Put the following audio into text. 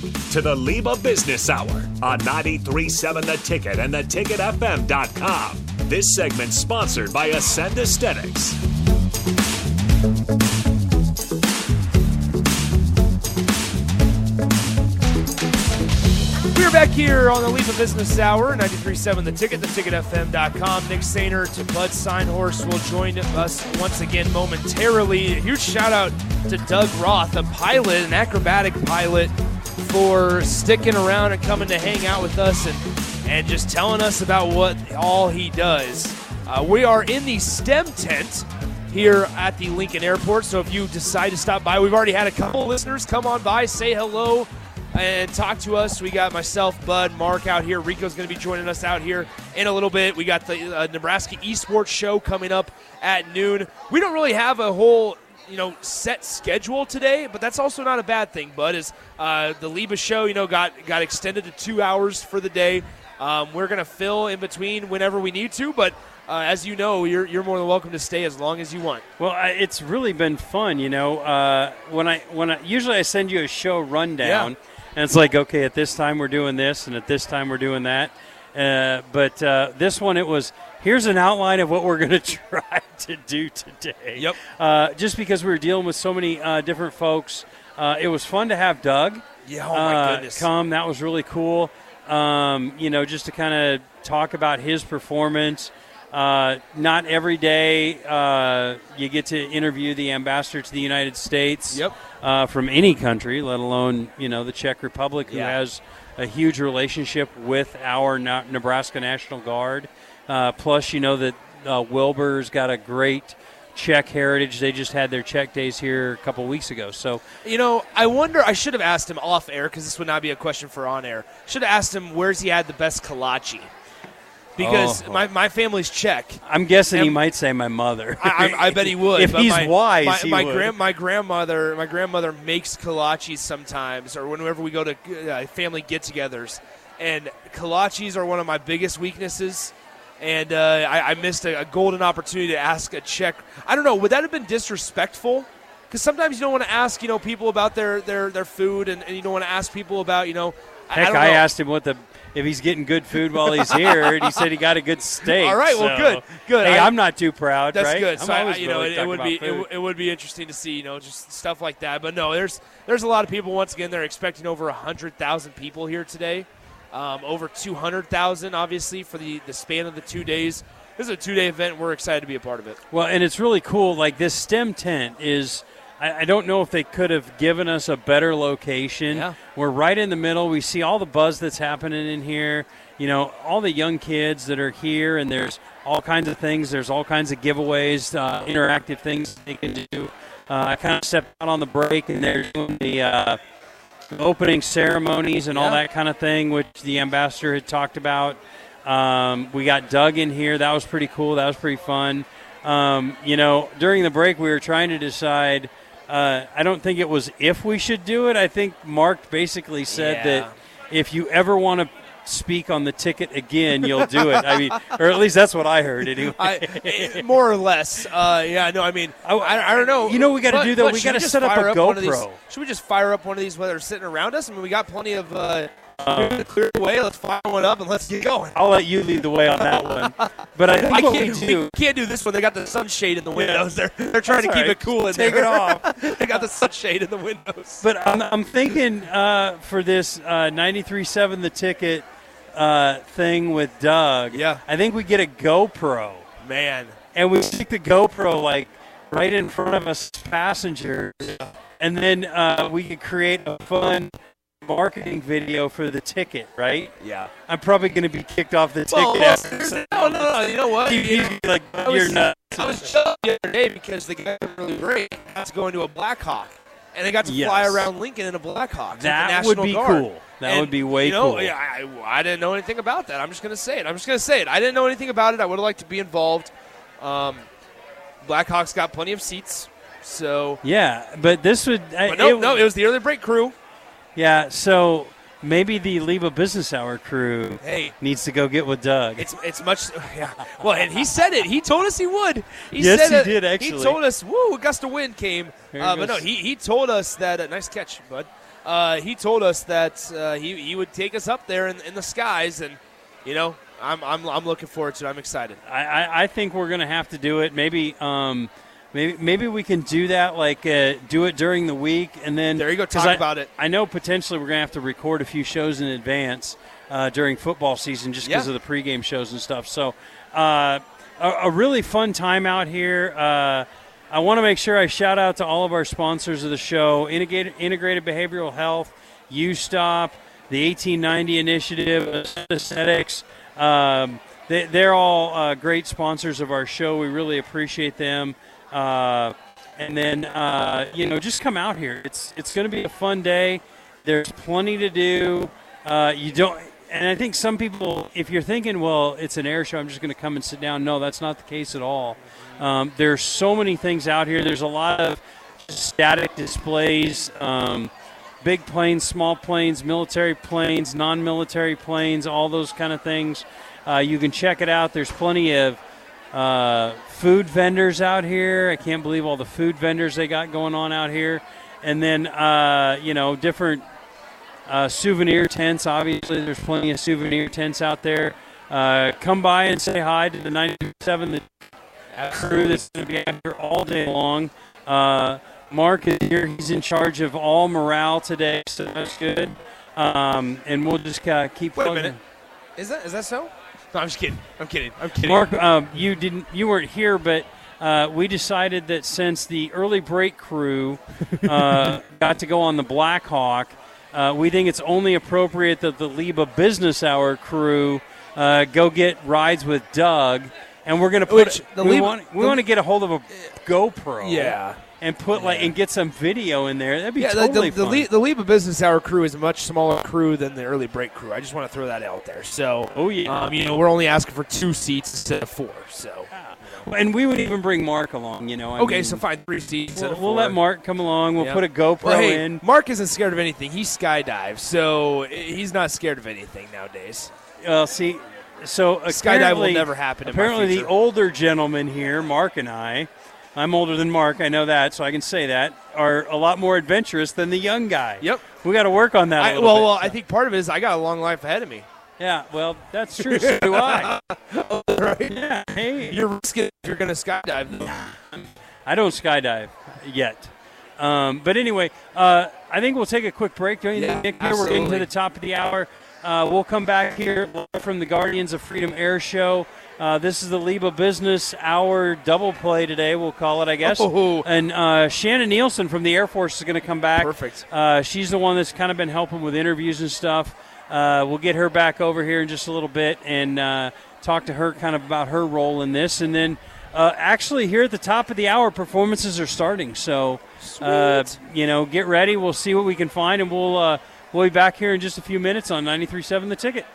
back to the LIBA Business Hour on 937 The Ticket and theticketfm.com. This segment sponsored by Ascend Aesthetics. We're back here on the of Business Hour, 93.7 The Ticket, theticketfm.com. Nick Sainer to Bud Synhorst will join us once again momentarily. A huge shout out to Doug Roth, a pilot, an acrobatic pilot, for sticking around and coming to hang out with us and, and just telling us about what all he does. Uh, we are in the STEM tent here at the Lincoln Airport, so if you decide to stop by, we've already had a couple listeners come on by, say hello and talk to us. We got myself, Bud, Mark out here. Rico's going to be joining us out here in a little bit. We got the uh, Nebraska Esports Show coming up at noon. We don't really have a whole you know set schedule today, but that's also not a bad thing. Bud is uh, the LIBA show. You know got got extended to two hours for the day. Um, we're going to fill in between whenever we need to, but. Uh, as you know, you're, you're more than welcome to stay as long as you want. Well, I, it's really been fun. You know, uh, when I when I, usually I send you a show rundown, Yeah. and it's like, okay, at this time we're doing this, and at this time we're doing that. Uh, but uh, this one, it was here's an outline of what we're going to try to do today. Yep. Uh, just because we were dealing with so many uh, different folks, uh, it was fun to have Doug. Yeah, oh my goodness. come. That was really cool. Um, you know, just to kind of talk about his performance. Uh, not every day uh, you get to interview the ambassador to the United States Yep. uh, from any country, let alone you know the Czech Republic, who Yeah. has a huge relationship with our Nebraska National Guard. Uh, plus, you know that uh, Wilber's got a great Czech heritage. They just had their Czech days here a couple weeks ago. So You know, I wonder. I should have asked him off air because this would not be a question for on air. Should have asked him where's he had the best kolache. Because Oh. my, my family's Czech. I'm guessing he might say my mother. I, I, I bet he would. if he's my, wise, my, he my, would. grand, my grandmother, my grandmother makes kolaches sometimes, or whenever we go to uh, family get-togethers, and kolaches are one of my biggest weaknesses. And uh, I, I missed a, a golden opportunity to ask a Czech. I don't know. Would that have been disrespectful? Because sometimes you don't want to ask, you know, people about their their, their food, and, and you don't want to ask people about, you know. Heck, I, I, asked him what the if he's getting good food while he's here, and he said he got a good steak. All right, well, so- good, good. Hey, I- I'm not too proud. That's right? good. I'm So I, you know, it, it would be it, w- it would be interesting to see, you know, just stuff like that. But no, there's there's a lot of people. Once again, they're expecting over hundred thousand people here today. Um, over two hundred thousand, obviously, for the the span of the two days. This is a two day event. We're excited to be a part of it. Well, and it's really cool. Like this STEM tent is. I I don't know if they could have given us a better location. Yeah. We're right in the middle. We see all the buzz that's happening in here. You know, all the young kids that are here, and there's all kinds of things. There's all kinds of giveaways, uh, interactive things they can do. Uh, I kind of stepped out on the break, and they're doing the uh, opening ceremonies and all that kind of thing, which the ambassador had talked about. Um, we got Doug in here. That was pretty cool. That was pretty fun. Um, you know, during the break, we were trying to decide. Uh, I don't think it was if we should do it. I think Mark basically said Yeah. that if you ever want to speak on the ticket again, you'll do it. I mean, or at least that's what I heard anyway. I, more or less, uh, yeah. No, I mean, I, I, don't know. You know what we gotta do, though? We gotta set up a one of these- GoPro. should we just fire up one of these while they're sitting around us? I mean, we got plenty of uh, clear the way. Let's fire one up and let's get going. I'll let you lead the way on that one. But I think I can't, do. can't do this one. They got the sunshade in the windows. They're they're trying to keep all it cool in Take there. it off. they got the sunshade in the windows. But I'm, I'm thinking uh, for this uh, 93.7 the ticket uh, thing with Doug. Yeah. I think we get a GoPro Man, and we stick the GoPro like right in front of us passengers, and then uh, we could create a fun marketing video for the ticket. Right? yeah. I'm probably going to be kicked off the ticket. Well, after- no, no, no. You know what? He'd You like, I you're was- nuts. I was shocked the other day because the guy was really great. Got to go into a Black Hawk, and they got to fly around Lincoln in a Black Hawk. with That would be Guard. cool. That And, would be way you know, cool. yeah, I, I didn't know anything about that. I'm just going to say it. I'm just going to say it. I didn't know anything about it. I would have liked to be involved. Um, Blackhawks got plenty of seats, so. Yeah, but this would. I- But no, it- no, it was the early break crew. Yeah, so maybe the LIBA Business Hour crew Hey, needs to go get with Doug. It's it's much yeah. Well, and he said it. He told us he would. He Yes, said he it. did, He told us, "Woo, a gust of wind came." Uh, but no, he, he told us that. Uh, nice catch, bud. uh, he told us that uh, he, he would take us up there in, in the skies, and you know, I'm, I'm, I'm looking forward to it. I'm excited. I, I, I think we're going to have to do it. Maybe. Um, Maybe, maybe we can do that, like uh, do it during the week, and then there you go. Talk I, about it. I know potentially we're going to have to record a few shows in advance uh, during football season, just because Yeah. of the pregame shows and stuff. So, uh, a, a really fun time out here. Uh, I want to make sure I shout out to all of our sponsors of the show: Integrated, Integrated Behavioral Health, UStop, the 1890 Initiative, Aesthetics. Um, they, they're all uh, great sponsors of our show. We really appreciate them. Uh, and then uh, you know, just come out here. It's it's going to be a fun day. There's plenty to do. Uh, you don't, and I think some people, if you're thinking, well, it's an air show, I'm just going to come and sit down. No, that's not the case at all. Um, there's so many things out here. There's a lot of static displays. Um, big planes, small planes, military planes, non-military planes, all those kind of things. Uh, you can check it out. There's plenty of uh, food vendors out here. I can't believe all the food vendors they got going on out here. And then, uh, you know, different uh, souvenir tents. Obviously, there's plenty of souvenir tents out there. Uh, come by and say hi to the 97 the crew that's going to be out here all day long. Uh, Mark is here. He's in charge of all morale today, so that's good. Um, and we'll just uh, keep Wait a minute. Is that is that so? No, I'm just kidding. I'm kidding. I'm kidding. Mark, um, you didn't, you weren't here, but uh, we decided that since the early break crew uh, got to go on the Black Hawk, uh, we think it's only appropriate that the LIBA Business Hour crew uh, go get rides with Doug, and we're going to put. Which, the we LIBA- want we the- want to get a hold of a GoPro, Yeah. And put like and get some video in there. That'd be Yeah, totally the, the, the, fun. Le- the LIBA Business Hour crew is a much smaller crew than the early break crew. I just want to throw that out there. So, Oh, yeah. um, you know, we're only asking for two seats instead of four. So, and we would even bring Mark along. You know, I okay, mean, so fine, three seats We'll, of we'll let Mark come along. We'll Yeah. put a GoPro Well, hey, in. Mark isn't scared of anything. He skydives, so he's not scared of anything nowadays. Well, see, so a Skydive will never happen Apparently, the older gentleman here, Mark and I, I'm older than Mark. I know that, so I can say that are a lot more adventurous than the young guy. Yep. we got to work on that. a I, well, bit. well, I think part of it is I got a long life ahead of me. yeah. Well, that's true. So do I. Right? Yeah. Hey, You're risking if you're going to skydive. though. I don't skydive yet. Um, but anyway, uh, I think we'll take a quick break. Don't you Yeah, think, Nick? Here we're getting to the top of the hour. Uh, we'll come back here from the Guardians of Freedom Air Show. Uh, this is the LIBA Business Hour double play today. We'll call it, I guess. Oh. And uh, Shannon Nielsen from the Air Force is going to come back. Perfect. Uh, she's the one that's kind of been helping with interviews and stuff. Uh, we'll get her back over here in just a little bit and uh, talk to her kind of about her role in this. And then, uh, actually, here at the top of the hour, performances are starting. So, uh, you know, get ready. We'll see what we can find, and we'll uh, we'll be back here in just a few minutes on 93.7 The Ticket.